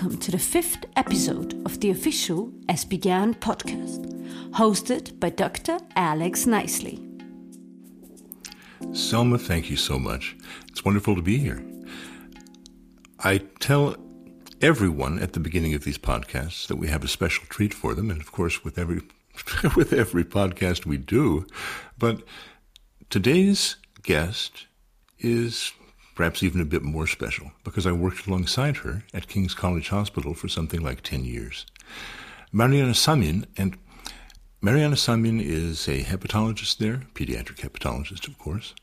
Welcome to the fifth episode of the official ESPGHAN podcast, hosted by Dr. Alex Knisely. Selma, thank you so much. It's wonderful to be here. I tell everyone at the beginning of these podcasts that we have a special treat for them, and of course, with every with every podcast we do. But today's guest is perhaps even a bit more special because I worked alongside her at King's College Hospital for something like 10 years. Marianne Samyn, and Marianne Samyn is a hepatologist there, pediatric hepatologist, of course.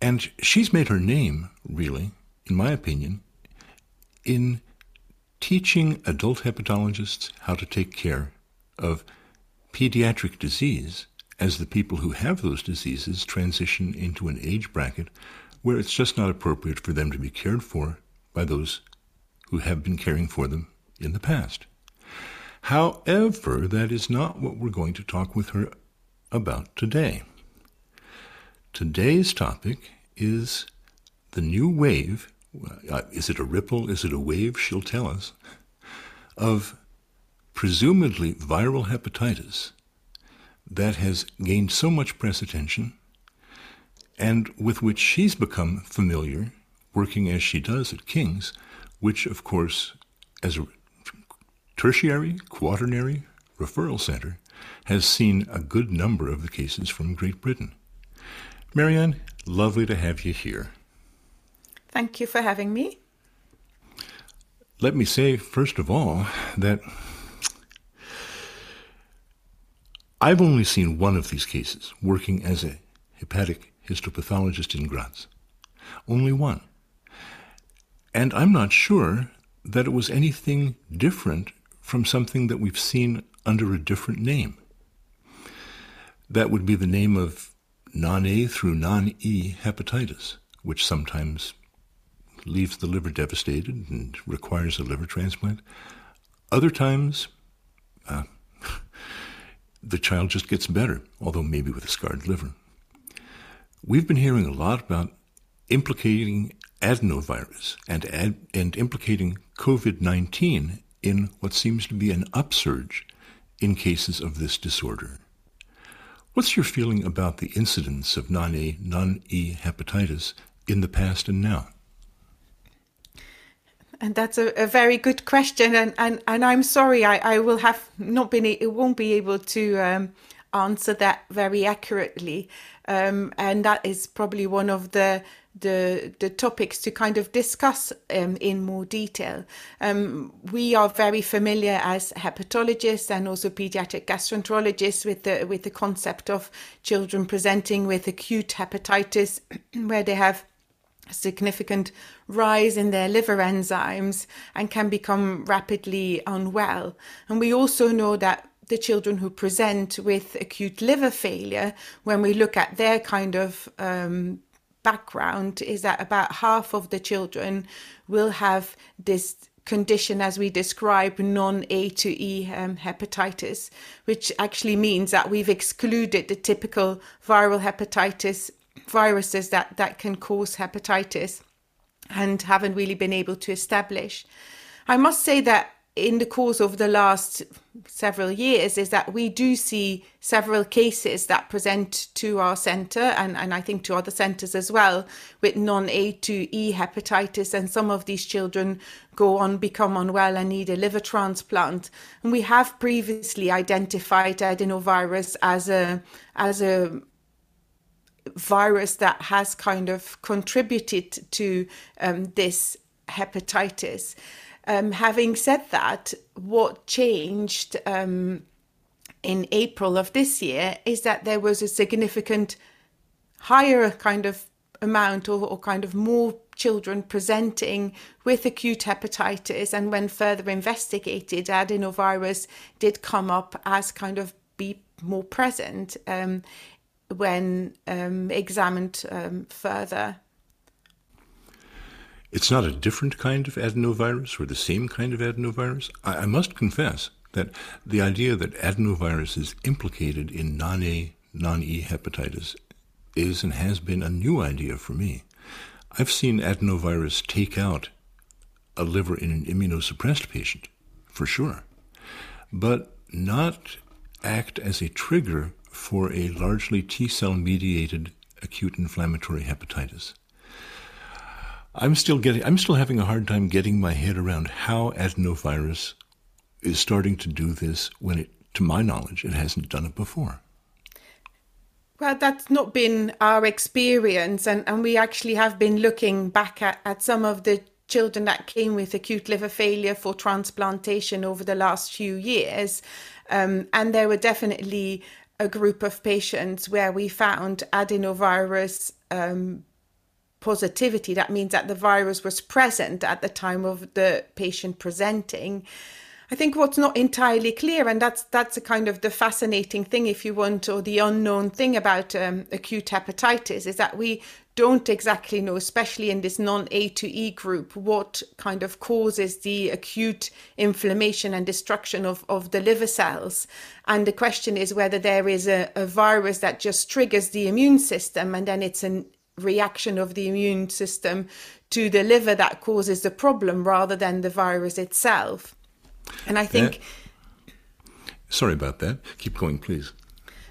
And she's made her name, really, in my opinion, in teaching adult hepatologists how to take care of pediatric disease as the people who have those diseases transition into an age bracket where it's just not appropriate for them to be cared for by those who have been caring for them in the past. However, that is not what we're going to talk with her about today. Today's topic is the new wave uh, is it a ripple? Is it a wave? She'll tell us of presumably viral hepatitis that has gained so much press attention and with which she's become familiar working as she does at King's, which, of course, as a tertiary, quaternary referral center, has seen a good number of the cases from Great Britain. Marianne, lovely to have you here. Thank you for having me. Let me say, first of all, that I've only seen one of these cases working as a hepatic histopathologist in Graz. Only one. And I'm not sure that it was anything different from something that we've seen under a different name. That would be the name of non A through non E hepatitis, which sometimes leaves the liver devastated and requires a liver transplant. Other times, uh, the child just gets better, although maybe with a scarred liver. We've been hearing a lot about implicating adenovirus and, ad, and implicating COVID 19 in what seems to be an upsurge in cases of this disorder. What's your feeling about the incidence of non A, non E hepatitis in the past and now? And that's a, a, very good question, and, and, and I'm sorry, I, I will have not been, it won't be able to um, answer that very accurately, um, and that is probably one of the the the topics to kind of discuss um, in more detail. Um, we are very familiar as hepatologists and also pediatric gastroenterologists with the with the concept of children presenting with acute hepatitis, where they have significant rise in their liver enzymes and can become rapidly unwell. And we also know that the children who present with acute liver failure, when we look at their kind of um, background, is that about half of the children will have this condition as we describe non A to E um, hepatitis, which actually means that we've excluded the typical viral hepatitis viruses that, that can cause hepatitis and haven't really been able to establish. I must say that in the course of the last several years is that we do see several cases that present to our centre and, and I think to other centres as well with non A to E hepatitis and some of these children go on become unwell and need a liver transplant and we have previously identified adenovirus as a as a virus that has kind of contributed to um, this hepatitis. Um, having said that, what changed um, in April of this year is that there was a significant higher kind of amount or, or kind of more children presenting with acute hepatitis. And when further investigated, adenovirus did come up as kind of be more present um, when um, examined um, further. It's not a different kind of adenovirus or the same kind of adenovirus. I, I must confess that the idea that adenovirus is implicated in non A, non E hepatitis is and has been a new idea for me. I've seen adenovirus take out a liver in an immunosuppressed patient, for sure, but not act as a trigger for a largely T cell mediated acute inflammatory hepatitis. I'm still getting I'm still having a hard time getting my head around how adenovirus is starting to do this when it to my knowledge it hasn't done it before. Well, that's not been our experience, and, and we actually have been looking back at, at some of the children that came with acute liver failure for transplantation over the last few years. Um, and there were definitely a group of patients where we found adenovirus um, positivity. That means that the virus was present at the time of the patient presenting. I think what's not entirely clear, and that's that's a kind of the fascinating thing, if you want, or the unknown thing about um, acute hepatitis, is that we don't exactly know, especially in this non A to E group, what kind of causes the acute inflammation and destruction of, of the liver cells. And the question is whether there is a, a virus that just triggers the immune system and then it's a reaction of the immune system to the liver that causes the problem rather than the virus itself. And I think. Uh, sorry about that. Keep going, please.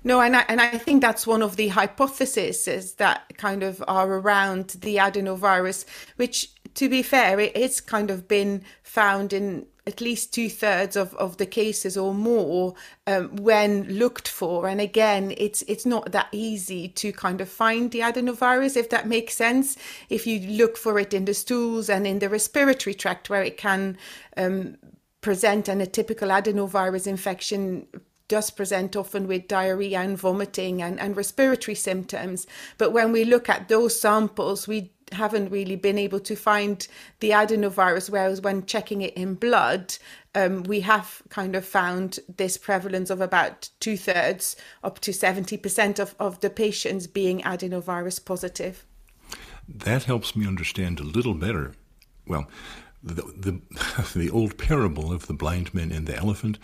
No, and I, and I think that's one of the hypotheses that kind of are around the adenovirus, which, to be fair, it, it's kind of been found in at least two thirds of, of the cases or more um, when looked for. And again, it's it's not that easy to kind of find the adenovirus, if that makes sense. If you look for it in the stools and in the respiratory tract, where it can um, present, and a typical adenovirus infection does present often with diarrhea and vomiting and, and respiratory symptoms. But when we look at those samples, we haven't really been able to find the adenovirus, whereas when checking it in blood, um, we have kind of found this prevalence of about two thirds, up to 70% of, of the patients being adenovirus positive. That helps me understand a little better. Well, the, the, the old parable of the blind man and the elephant.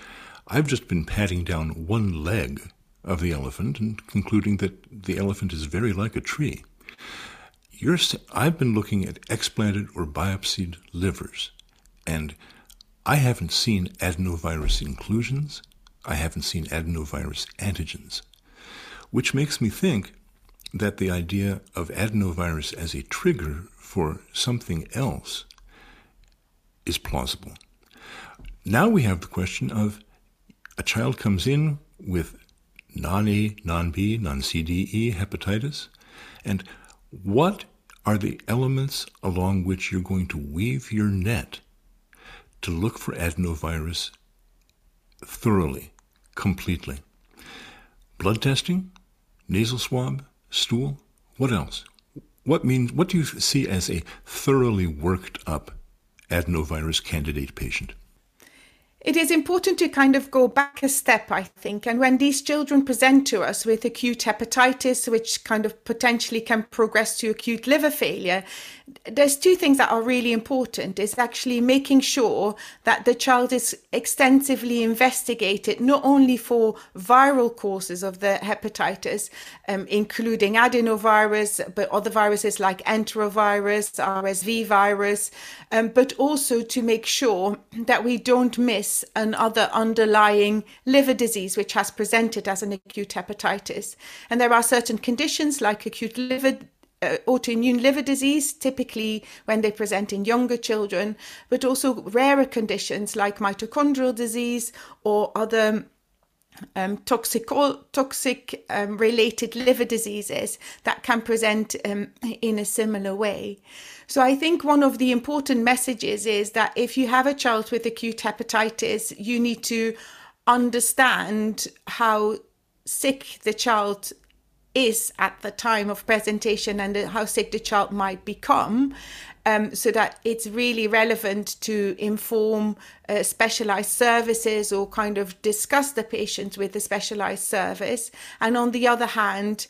I've just been patting down one leg of the elephant and concluding that the elephant is very like a tree. You're, I've been looking at explanted or biopsied livers, and I haven't seen adenovirus inclusions. I haven't seen adenovirus antigens, which makes me think that the idea of adenovirus as a trigger for something else is plausible. Now we have the question of a child comes in with non A, non B, non C, D, E hepatitis, and what are the elements along which you're going to weave your net to look for adenovirus thoroughly, completely? Blood testing, nasal swab, stool, what else? What means what do you see as a thoroughly worked up adenovirus candidate patient? It is important to kind of go back a step, I think. And when these children present to us with acute hepatitis, which kind of potentially can progress to acute liver failure, there's two things that are really important is actually making sure that the child is extensively investigated not only for viral causes of the hepatitis um, including adenovirus but other viruses like enterovirus rsv virus um, but also to make sure that we don't miss another underlying liver disease which has presented as an acute hepatitis. And there are certain conditions like acute liver uh, autoimmune liver disease, typically when they present in younger children, but also rarer conditions like mitochondrial disease or other um, toxic toxic um, related liver diseases that can present um, in a similar way. So I think one of the important messages is that if you have a child with acute hepatitis, you need to understand how sick the child is at the time of presentation and how sick the child might become. Um, so that it's really relevant to inform uh, specialized services or kind of discuss the patient with the specialized service. And on the other hand,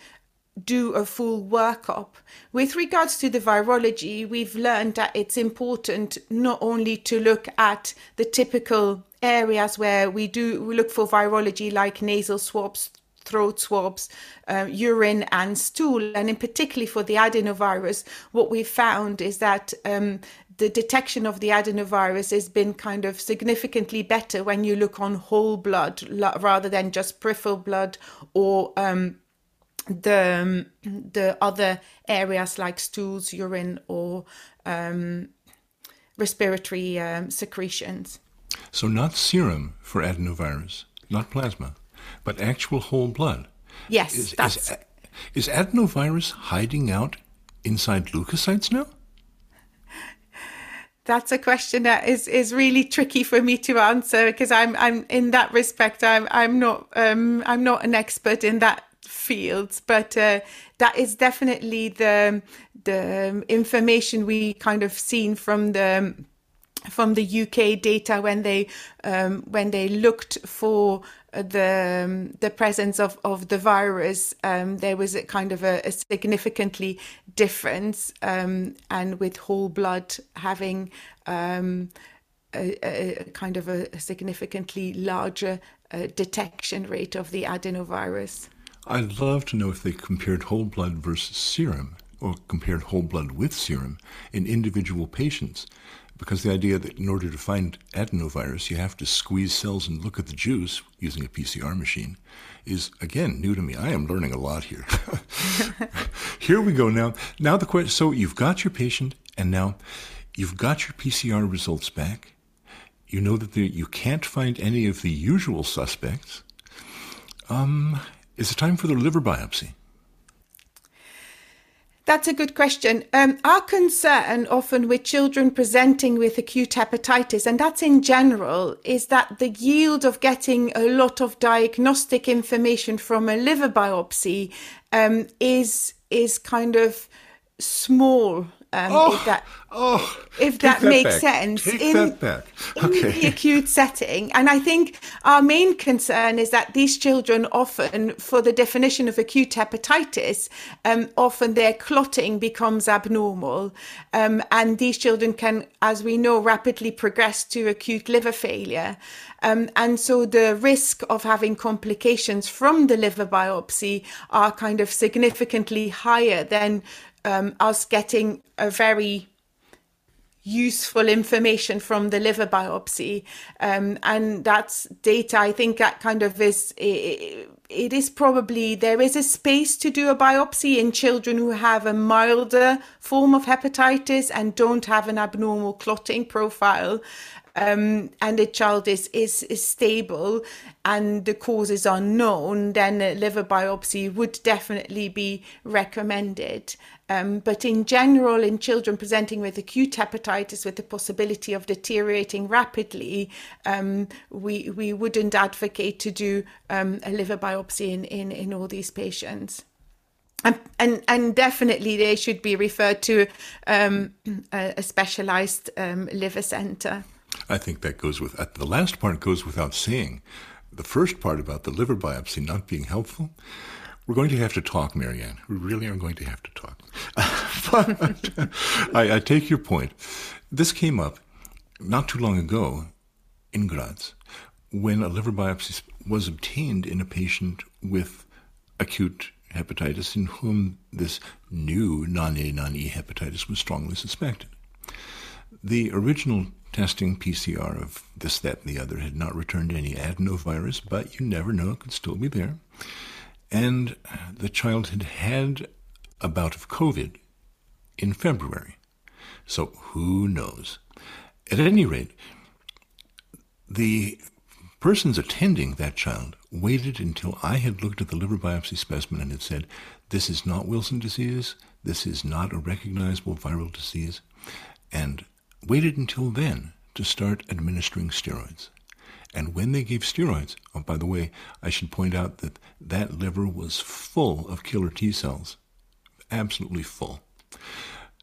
do a full workup. With regards to the virology, we've learned that it's important not only to look at the typical areas where we do we look for virology like nasal swabs throat swabs, uh, urine, and stool. And in particularly for the adenovirus, what we found is that um, the detection of the adenovirus has been kind of significantly better when you look on whole blood rather than just peripheral blood or um, the um, the other areas like stools, urine, or um, respiratory um, secretions. So, not serum for adenovirus, not plasma, but actual whole blood. Yes, is, that's. Is, is adenovirus hiding out inside leukocytes now? That's a question that is, is really tricky for me to answer because I'm I'm in that respect I'm I'm not um, I'm not an expert in that field, but uh, that is definitely the the information we kind of seen from the from the UK data when they um, when they looked for the um, the presence of, of the virus, um, there was a kind of a, a significantly difference, um, and with whole blood having um, a, a, kind of a, significantly larger uh, detection rate of the adenovirus. I'd love to know if they compared whole blood versus serum, or compared whole blood with serum in individual patients because the idea that in order to find adenovirus, you have to squeeze cells and look at the juice using a PCR machine is, again, new to me. I am learning a lot here. here we go now. Now the question, so you've got your patient and now you've got your PCR results back. You know that the, you can't find any of the usual suspects. Um, is it time for the liver biopsy? That's a good question. Um, our concern often with children presenting with acute hepatitis, and that's in general, is that the yield of getting a lot of diagnostic information from a liver biopsy um, is is kind of small um, oh, if that oh, if that, that makes back. sense take in, that. Okay. in the acute setting. And I think our main concern is that these children often, for the definition of acute hepatitis, um, often their clotting becomes abnormal, um, and these children can, as we know, rapidly progress to acute liver failure. Um, and so the risk of having complications from the liver biopsy are kind of significantly higher than um, us getting a very useful information from the liver biopsy um, and that's data i think that kind of is it, it is probably there is a space to do a biopsy in children who have a milder form of hepatitis and don't have an abnormal clotting profile um, and the child is, is, is stable and the cause is unknown, then a liver biopsy would definitely be recommended. Um, but in general, in children presenting with acute hepatitis with the possibility of deteriorating rapidly, um, we, we wouldn't advocate to do um, a liver biopsy in, in, in all these patients. And, and, and definitely they should be referred to um, a, a specialized um, liver center. I think that goes with uh, the last part goes without saying. The first part about the liver biopsy not being helpful, we're going to have to talk, Marianne. We really are going to have to talk. but I, I, take your point. This came up not too long ago in Graz when a liver biopsy was obtained in a patient with acute hepatitis in whom this new non-A, non-E hepatitis was strongly suspected. The original testing PCR of this, that, and the other had not returned any adenovirus, but you never know, it could still be there. And the child had had a bout of COVID in February. So who knows? At any rate, the persons attending that child waited until I had looked at the liver biopsy specimen and had said, this is not Wilson disease, this is not a recognizable viral disease, and waited until then to start administering steroids. And when they gave steroids, oh, by the way, I should point out that that liver was full of killer T cells, absolutely full.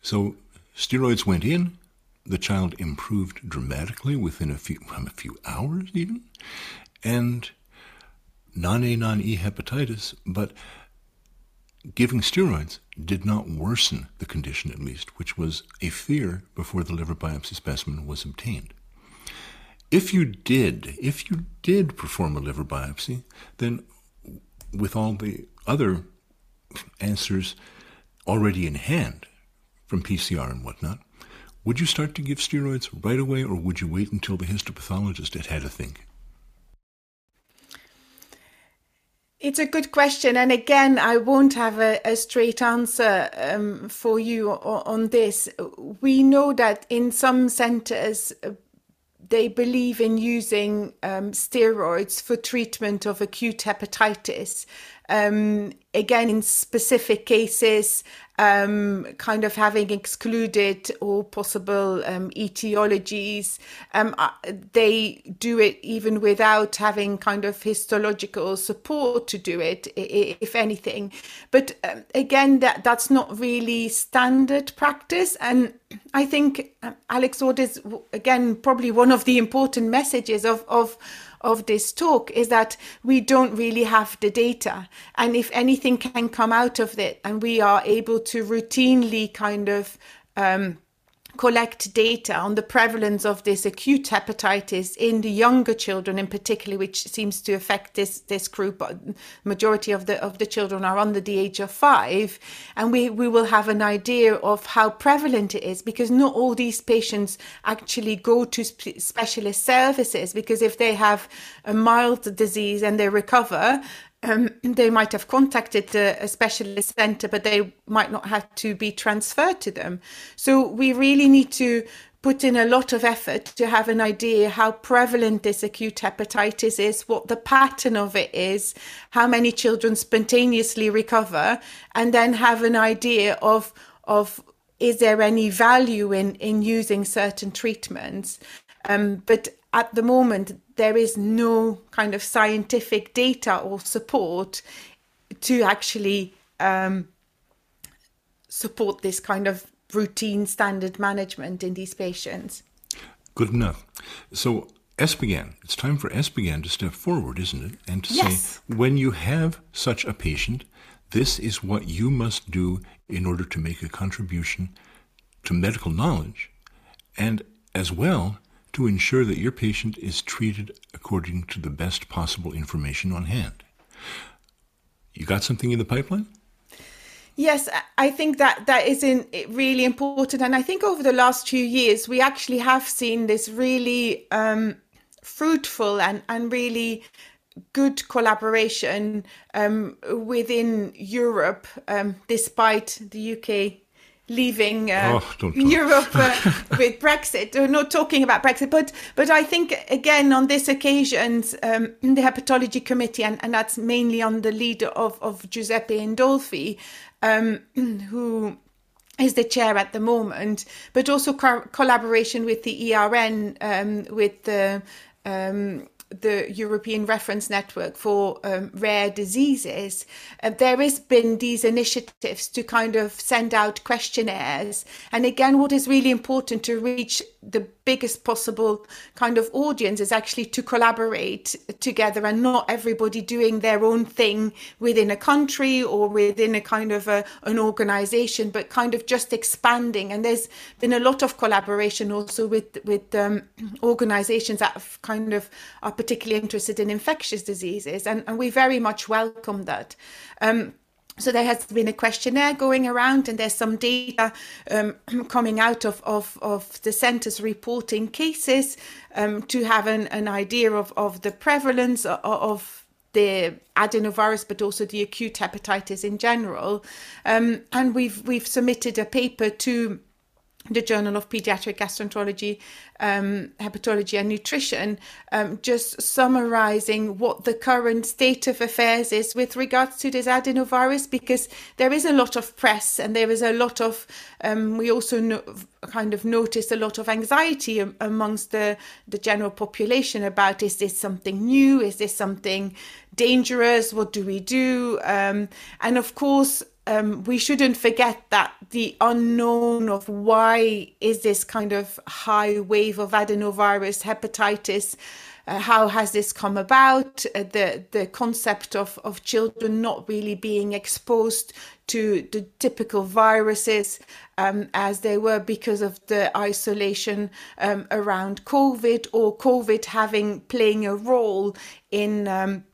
So steroids went in, the child improved dramatically within a few, a few hours even, and non-A, non-E hepatitis, but giving steroids did not worsen the condition, at least, which was a fear before the liver biopsy specimen was obtained. If you did, if you did perform a liver biopsy, then with all the other answers already in hand from PCR and whatnot, would you start to give steroids right away or would you wait until the histopathologist had had a think? It's a good question. And again, I won't have a, a straight answer um, for you on, on this. We know that in some centers, they believe in using um, steroids for treatment of acute hepatitis. Um, again, in specific cases, um, kind of having excluded all possible um, etiologies. Um, uh, they do it even without having kind of histological support to do it, if anything. But um, again, that that's not really standard practice. And I think uh, Alex, what is again probably one of the important messages of of of this talk is that we don't really have the data. And if anything can come out of it and we are able to routinely kind of um, collect data on the prevalence of this acute hepatitis in the younger children in particular which seems to affect this this group. Uh, majority of the of the children are under the age of 5 and we we will have an idea of how prevalent it is because not all these patients actually go to sp- specialist services because if they have a mild disease and they recover um, they might have contacted a specialist center, but they might not have to be transferred to them. So we really need to put in a lot of effort to have an idea how prevalent this acute hepatitis is, what the pattern of it is, how many children spontaneously recover, and then have an idea of of is there any value in in using certain treatments. Um, but at the moment, there is no kind of scientific data or support to actually um, support this kind of routine standard management in these patients. Good enough. So, ESPGHAN, it's time for ESPGHAN to step forward, isn't it? And to yes. say, when you have such a patient, this is what you must do in order to make a contribution to medical knowledge and as well to ensure that your patient is treated according to the best possible information on hand. You got something in the pipeline? Yes, I think that that is in, really important, and I think over the last few years we actually have seen this really um, fruitful and and really good collaboration um, within Europe, um, despite the UK leaving uh, oh, Europe uh, with Brexit. We're not talking about Brexit, but but I think again on this occasion, um, the Hepatology Committee, and, and that's mainly on the leader of of Giuseppe Indolfi, um, who is the chair at the moment, but also co- collaboration with the ERN, um, with the um, the European Reference Network for um, Rare Diseases, uh, there has been these initiatives to kind of send out questionnaires. And again, what is really important to reach the biggest possible kind of audience is actually to collaborate together and not everybody doing their own thing within a country or within a kind of a, an organization, but kind of just expanding. And there's been a lot of collaboration also with with um, organizations that kind of are particularly interested in infectious diseases, and, and we very much welcome that. Um, so there has been a questionnaire going around, and there's some data um, coming out of, of, of the centres reporting cases um, to have an, an idea of, of the prevalence of, of the adenovirus, but also the acute hepatitis in general. Um, and we've we've submitted a paper to the Journal of Pediatric Gastroenterology, um, Hepatology and Nutrition, um, just summarizing what the current state of affairs is with regards to this adenovirus, because there is a lot of press and there is a lot of, um, we also kind of noticed a lot of anxiety amongst the, the general population about is this something new? Is this something dangerous? What do we do? Um, and of course, um, we shouldn't forget that the unknown of why is this kind of high wave of adenovirus hepatitis uh, how has this come about? Uh, the the concept of of children not really being exposed to the typical viruses um, as they were because of the isolation um, around covid or covid having playing a role in um,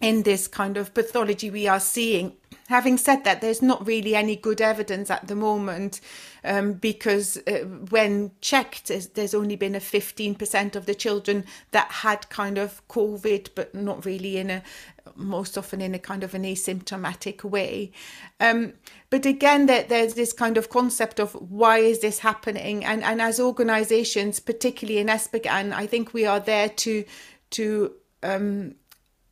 in this kind of pathology we are seeing. Having said that, there's not really any good evidence at the moment um, because uh, when checked, there's, only been a 15% of the children that had kind of COVID, but not really in a, most often in a kind of an asymptomatic way. Um, but again, there, there's this kind of concept of why is this happening? And, and as organizations, particularly in ESPGHAN, I think we are there to, to um,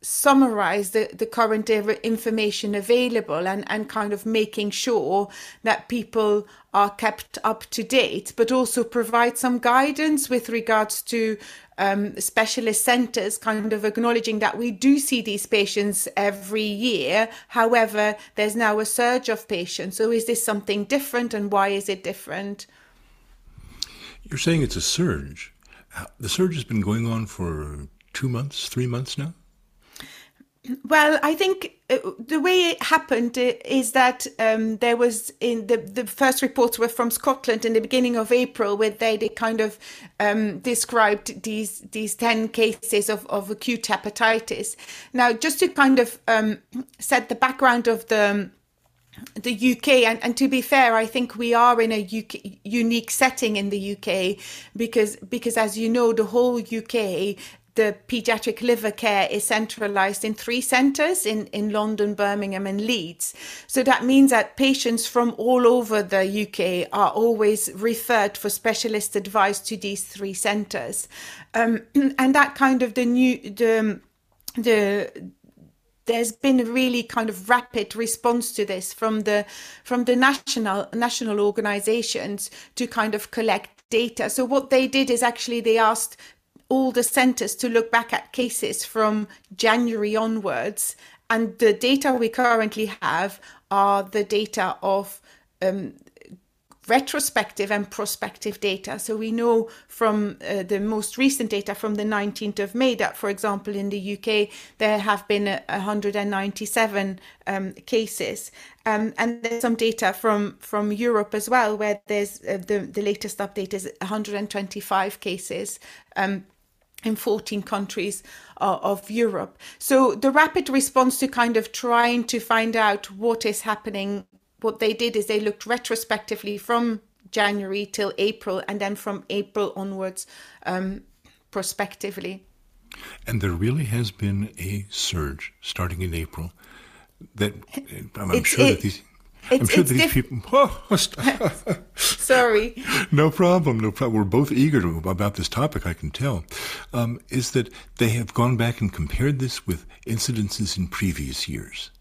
summarize the, the current information available and, and kind of making sure that people are kept up to date, but also provide some guidance with regards to um, specialist centres, kind of acknowledging that we do see these patients every year. However, there's now a surge of patients. So is this something different and why is it different? You're saying it's a surge. The surge has been going on for two months, three months now? Well, I think uh, the way it happened uh, is that um, there was in the the first reports were from Scotland in the beginning of April, where they, they kind of um, described these these ten cases of, of acute hepatitis. Now, just to kind of um, set the background of the the UK and, and to be fair I think we are in a UK, unique setting in the UK because because as you know the whole UK the pediatric liver care is centralized in three centers in, in London, Birmingham, and Leeds. So that means that patients from all over the UK are always referred for specialist advice to these three centers. Um, and that kind of the new, the, the, there's been a really kind of rapid response to this from the from the national national organizations to kind of collect data so what they did is actually they asked all the centres to look back at cases from January onwards. And the data we currently have are the data of um, retrospective and prospective data. So we know from uh, the most recent data from the 19th of May that, for example, in the UK, there have been 197 um, cases. Um, and there's some data from, from Europe as well, where there's uh, the, the latest update is 125 cases. Um, in 14 countries uh, of Europe. So the rapid response to kind of trying to find out what is happening, what they did is they looked retrospectively from January till April and then from April onwards um, prospectively. And there really has been a surge starting in April that I'm, I'm sure it, that these it's, I'm sure these diff- people. Oh, Sorry. no problem. No problem. We're both eager to, about this topic. I can tell. Um, is that they have gone back and compared this with incidences in previous years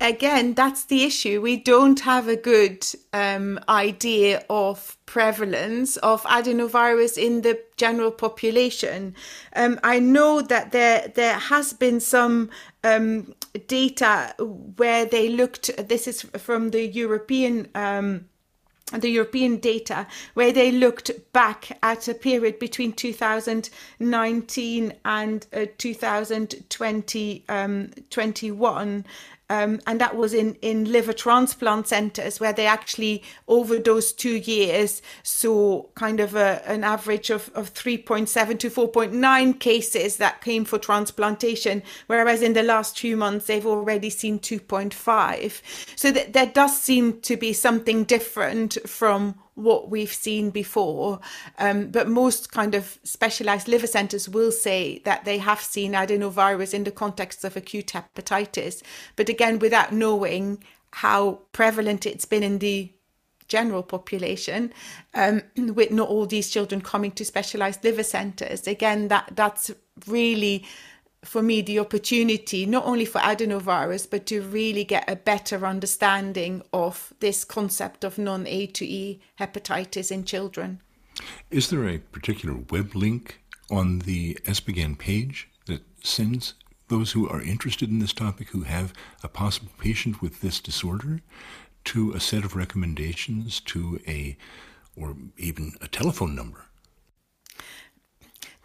again, that's the issue. We don't have a good um, idea of prevalence of adenovirus in the general population. Um, I know that there there has been some um, data where they looked. This is from the European. Um, the European data, where they looked back at a period between 2019 and uh, 2020, um, 21, um, and that was in, in liver transplant centers where they actually, over those two years, saw kind of a, an average of, of 3.7 to 4.9 cases that came for transplantation, whereas in the last few months they've already seen 2.5. So that there does seem to be something different from what we've seen before. Um, but most kind of specialized liver centers will say that they have seen adenovirus in the context of acute hepatitis. But again, without knowing how prevalent it's been in the general population, um, with not all these children coming to specialized liver centers. Again, that that's really for me the opportunity not only for adenovirus but to really get a better understanding of this concept of non A to E hepatitis in children. Is there a particular web link on the ESPGHAN page that sends those who are interested in this topic who have a possible patient with this disorder to a set of recommendations to a or even a telephone number?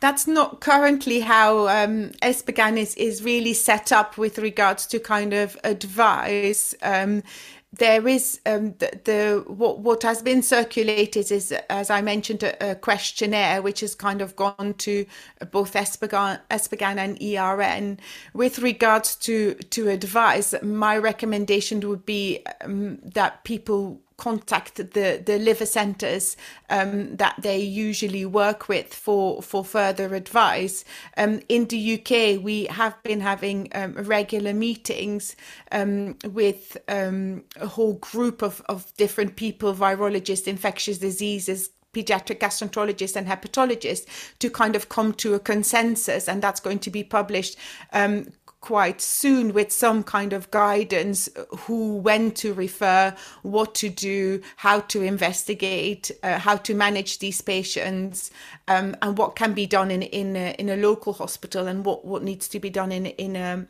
That's not currently how um, is, really set up with regards to kind of advice. Um, there is um, the, the, what what has been circulated is, as I mentioned, a, a, questionnaire which has kind of gone to both ESPGHAN and ERN with regards to to advice. My recommendation would be um, that people contact the the liver centres um, that they usually work with for for further advice. Um, in the UK, we have been having um, regular meetings um, with um, a whole group of of different people, virologists, infectious diseases, pediatric gastroenterologists and hepatologists to kind of come to a consensus and that's going to be published um, quite soon with some kind of guidance who when to refer what to do how to investigate uh, how to manage these patients um, and what can be done in in a, in a local hospital and what what needs to be done in in a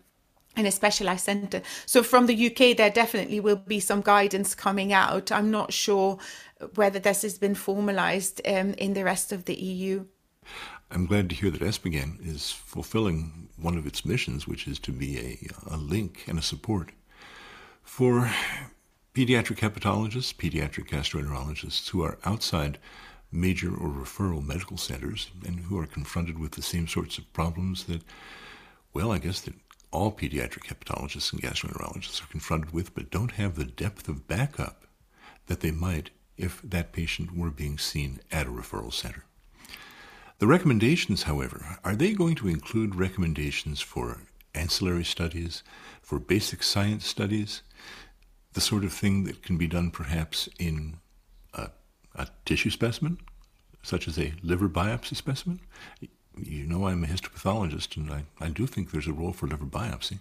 in a specialized center. So from the UK there definitely will be some guidance coming out. I'm not sure whether this has been formalized um, in the rest of the EU I'm glad to hear that ESPGHAN is fulfilling one of its missions, which is to be a, a link and a support for pediatric hepatologists, pediatric gastroenterologists who are outside major or referral medical centers and who are confronted with the same sorts of problems that, well, I guess that all pediatric hepatologists and gastroenterologists are confronted with, but don't have the depth of backup that they might if that patient were being seen at a referral center. The recommendations, however, are they going to include recommendations for ancillary studies, for basic science studies, the sort of thing that can be done perhaps in a, a tissue specimen, such as a liver biopsy specimen? You know I'm a histopathologist, and I, I do think there's a role for liver biopsy.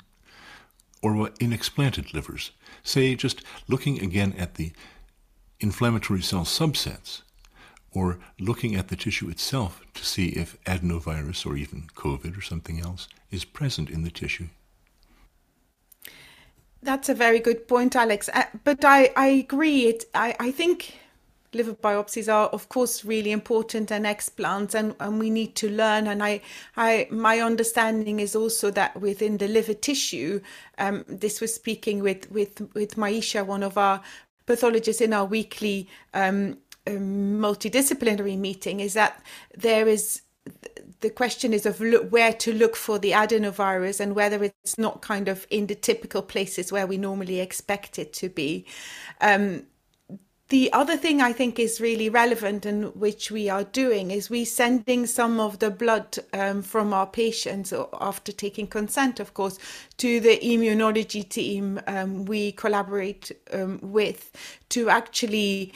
Or in explanted livers, say just looking again at the inflammatory cell subsets or looking at the tissue itself to see if adenovirus or even COVID or something else is present in the tissue. That's a very good point, Alex. Uh, but I, I agree. It, I, I think liver biopsies are of course really important and explants and, and we need to learn and I, I my understanding is also that within the liver tissue um, this was speaking with with with Maesha one of our pathologists in our weekly um, multidisciplinary meeting is that there is the question is of look, where to look for the adenovirus and whether it's not kind of in the typical places where we normally expect it to be. Um, the other thing I think is really relevant and which we are doing is we sending some of the blood um, from our patients after taking consent, of course, to the immunology team um, we collaborate um, with to actually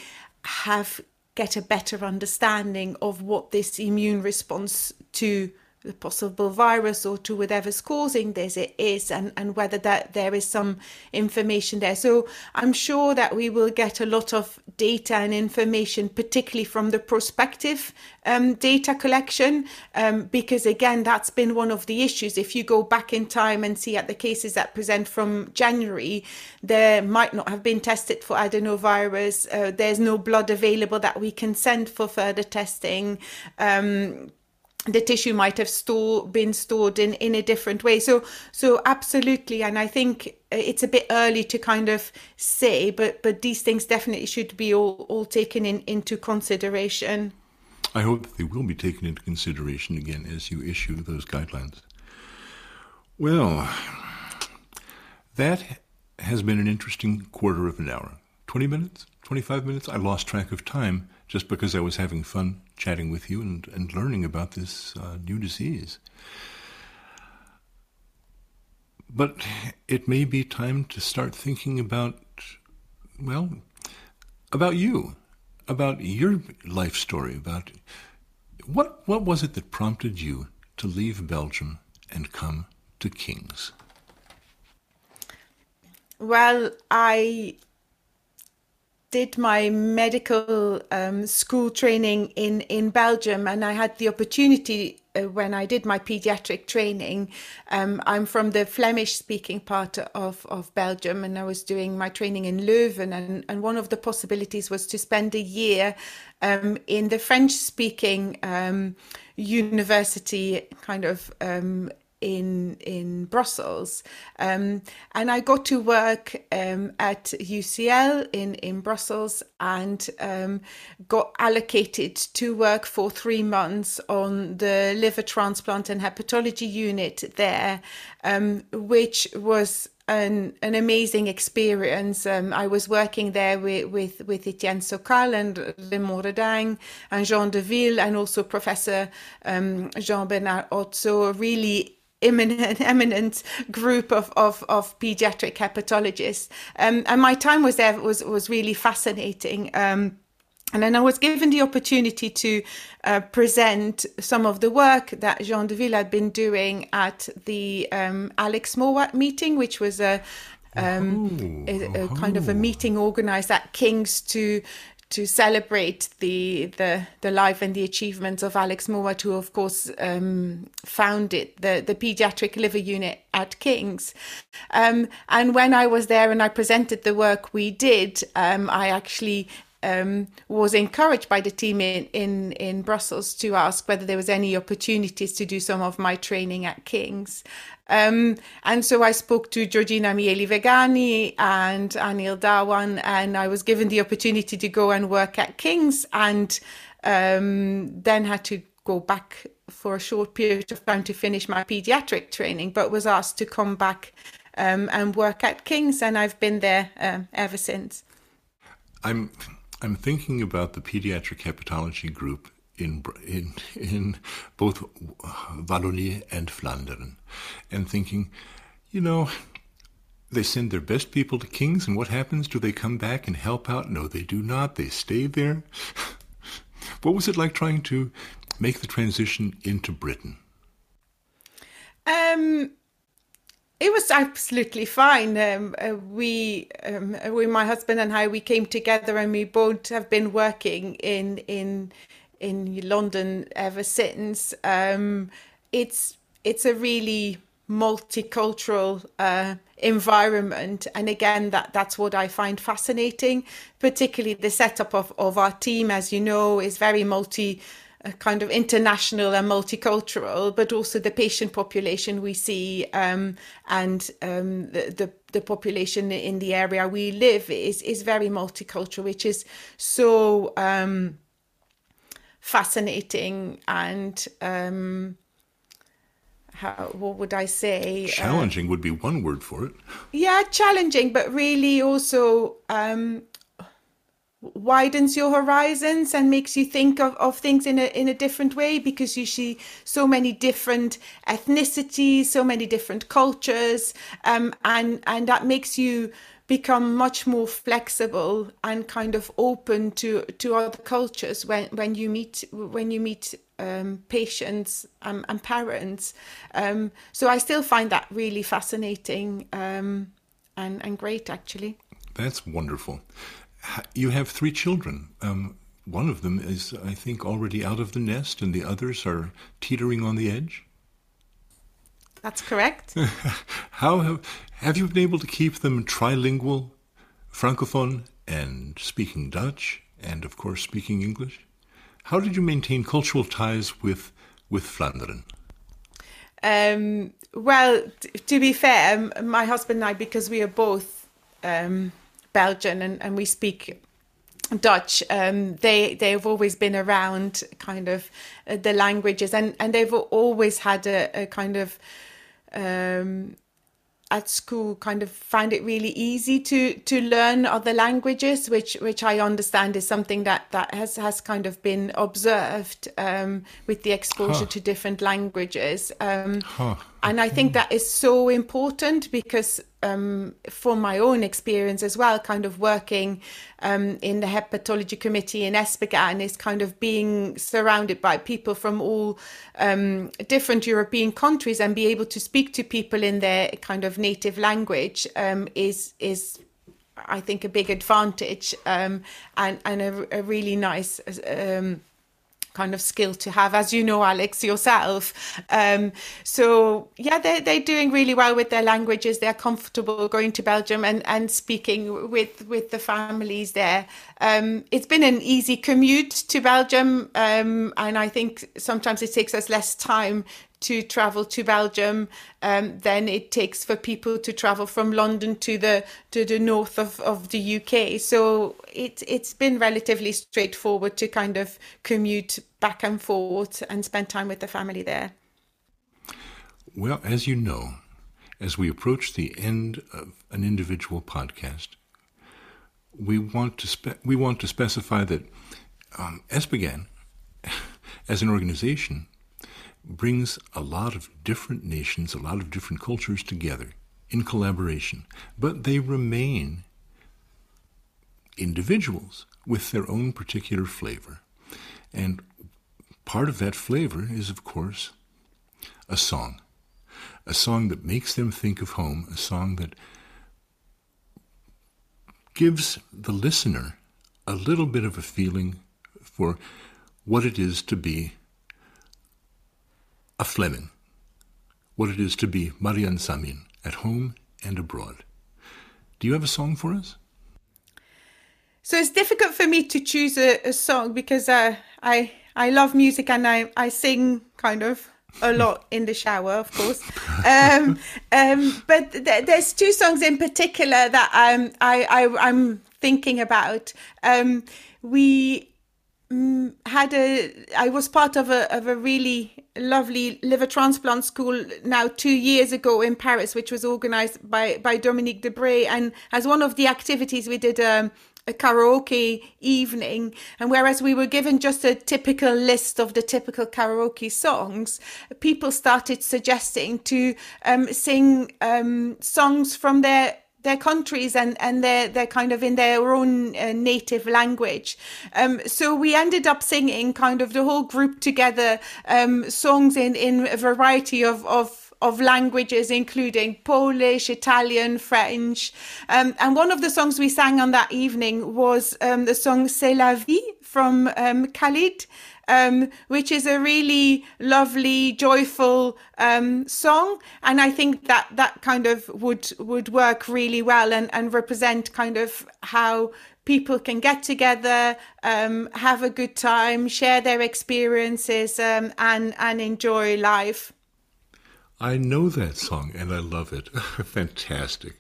have get a better understanding of what this immune response to the possible virus or to whatever's causing this it is and, and whether that there is some information there. So I'm sure that we will get a lot of data and information, particularly from the prospective um, data collection, um, because again, that's been one of the issues. If you go back in time and see at the cases that present from January, there might not have been tested for adenovirus. Uh, there's no blood available that we can send for further testing. Um, the tissue might have store, been stored in, in a different way. So, so absolutely. And I think uh, it's a bit early to kind of say, but, but these things definitely should be all, all taken in, into consideration. I hope they will be taken into consideration again as you issue those guidelines. Well, that has been an interesting quarter of an hour. 20 minutes? 25 minutes? I lost track of time just because I was having fun chatting with you and, and learning about this uh, new disease. But it may be time to start thinking about, well, about you, about your life story, about what, what was it that prompted you to leave Belgium and come to King's? Well, I did my medical um, school training in, in Belgium, and I had the opportunity uh, when I did my pediatric training. Um, I'm from the Flemish speaking part of, of Belgium, and I was doing my training in Leuven. And, and one of the possibilities was to spend a year um, in the French speaking um, university, kind of um, in in Brussels, um, and I got to work um, at UCL in in Brussels and um, got allocated to work for three months on the liver transplant and hepatology unit there, um, which was an an amazing experience. Um, I was working there with with, with Etienne Sokal and Raymond Reding and Jean Deville and also Professor um, Jean Bernard Otzo, a really eminent, eminent group of, of, of pediatric hepatologists. Um, and my time was there was was really fascinating. Um, and then I was given the opportunity to uh, present some of the work that Jean de Deville had been doing at the um, Alex Mowat meeting, which was a, um, a, a, kind of a meeting organized at King's to to celebrate the the the life and the achievements of Alex Mowat, who of course um, founded the the pediatric liver unit at King's. Um, and when I was there and I presented the work we did, um, I actually um, was encouraged by the team in, in, in Brussels to ask whether there was any opportunities to do some of my training at King's. Um, and so I spoke to Giorgina Mieli Vergani and Anil Dhawan, and I was given the opportunity to go and work at King's and um, then had to go back for a short period of time to finish my pediatric training, but was asked to come back um, and work at King's, and I've been there um, ever since. I'm I'm thinking about the pediatric hepatology group in in in both Wallonie and Flandern, and thinking, you know, they send their best people to Kings, and what happens? Do they come back and help out? No, they do not. They stay there. what was it like trying to make the transition into Britain? Um, it was absolutely fine. Um, uh, we, um, we, my husband and I, we came together, and we both have been working in in in London ever since. Um, it's it's a really multicultural uh, environment, and again, that that's what I find fascinating. Particularly the setup of of our team, as you know, is very multi kind of international and multicultural, but also the patient population we see um, and um, the, the, the population in the area we live is is very multicultural, which is so um, fascinating and um, how, what would I say? Uh, challenging uh, would be one word for it. Yeah, challenging, but really also um, widens your horizons and makes you think of, of things in a in a different way because you see so many different ethnicities, so many different cultures, um, and and that makes you become much more flexible and kind of open to to other cultures when when you meet when you meet um, patients and, and parents. Um, so I still find that really fascinating um, and and great actually. That's wonderful you have three children. Um, one of them is, I think, already out of the nest, and the others are teetering on the edge. That's correct. How have, have you been able to keep them trilingual, francophone, and speaking Dutch, and of course speaking English? How did you maintain cultural ties with with Flandern? Um, well, t- to be fair, my husband and I, because we are both um, Belgian and, and we speak Dutch, um, they they've always been around kind of uh, the languages, and and they've always had a, a kind of um, at school kind of find it really easy to to learn other languages which which I understand is something that that has has kind of been observed um, with the exposure huh. to different languages um, huh. and I think that is so important because um, from my own experience as well, kind of working um, in the hepatology committee in ESPGHAN is kind of being surrounded by people from all um, different European countries and be able to speak to people in their kind of native language um, is is I think a big advantage um, and and a, a really nice um, kind of skill to have, as you know, Alex, yourself. Um, so yeah, they're, they're doing really well with their languages. They're comfortable going to Belgium and, and speaking with, with the families there. Um, it's been an easy commute to Belgium. Um, and I think sometimes it takes us less time to travel to Belgium um, than it takes for people to travel from London to the to the north of, of the UK. So it it's been relatively straightforward to kind of commute back and forth and spend time with the family there. Well, as you know, as we approach the end of an individual podcast, we want to spe- we want to specify that um, ESPGHAN, as an organization, brings a lot of different nations, a lot of different cultures together in collaboration, but they remain individuals with their own particular flavor. And part of that flavor is, of course, a song. A song that makes them think of home, a song that gives the listener a little bit of a feeling for what it is to be a Fleming, what it is to be Marianne Samyn at home and abroad. Do you have a song for us? So it's difficult for me to choose a, a song because uh, I I love music and I, I sing kind of a lot in the shower, of course. Um, um, but th- there's two songs in particular that um, I, I, am thinking about. Um, we had a, I was part of a, of a really lovely liver transplant school now two years ago in Paris, which was organized by, by Dominique Debray. And as one of the activities, we did um, a karaoke evening. And whereas we were given just a typical list of the typical karaoke songs, people started suggesting to um, sing um, songs from their their countries and and they're they're kind of in their own uh, native language um, so we ended up singing kind of the whole group together um, songs in in a variety of of of languages, including Polish, Italian, French. Um, and one of the songs we sang on that evening was um, the song C'est la vie from um, Khaled. Um, which is a really lovely, joyful um, song, and I think that that kind of would would work really well and, and represent kind of how people can get together, um, have a good time, share their experiences, um, and and enjoy life. I know that song and I love it. Fantastic.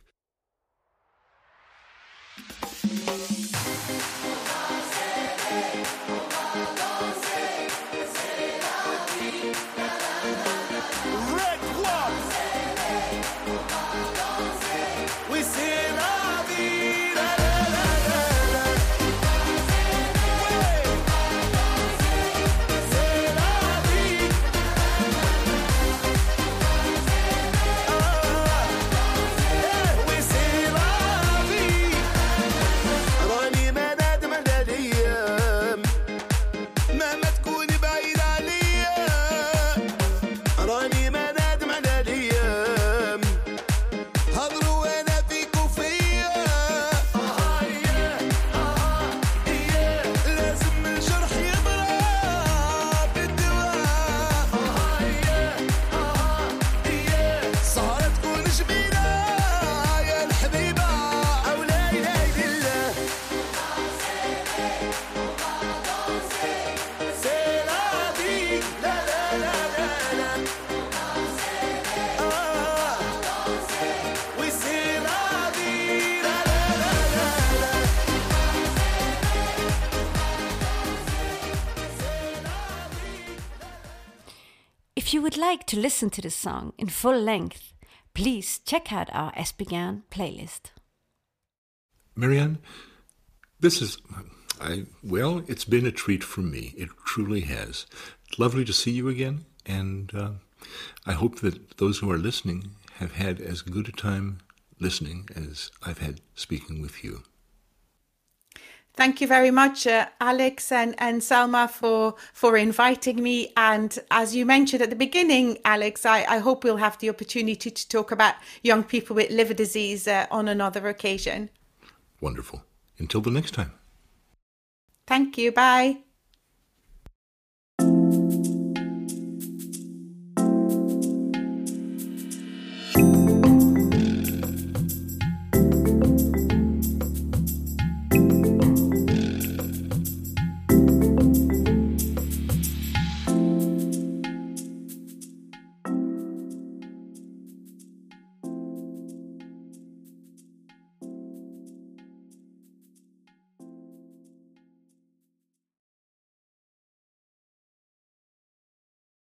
If you would like to listen to the song in full length, please check out our ESPGHAN playlist. Marianne, this is, I well, it's been a treat for me. It truly has. Lovely to see you again, and uh, I hope that those who are listening have had as good a time listening as I've had speaking with you. Thank you very much, uh, Alex and, and Selma, for, for inviting me. And as you mentioned at the beginning, Alex, I, I hope we'll have the opportunity to talk about young people with liver disease uh, on another occasion. Wonderful. Until the next time. Thank you. Bye.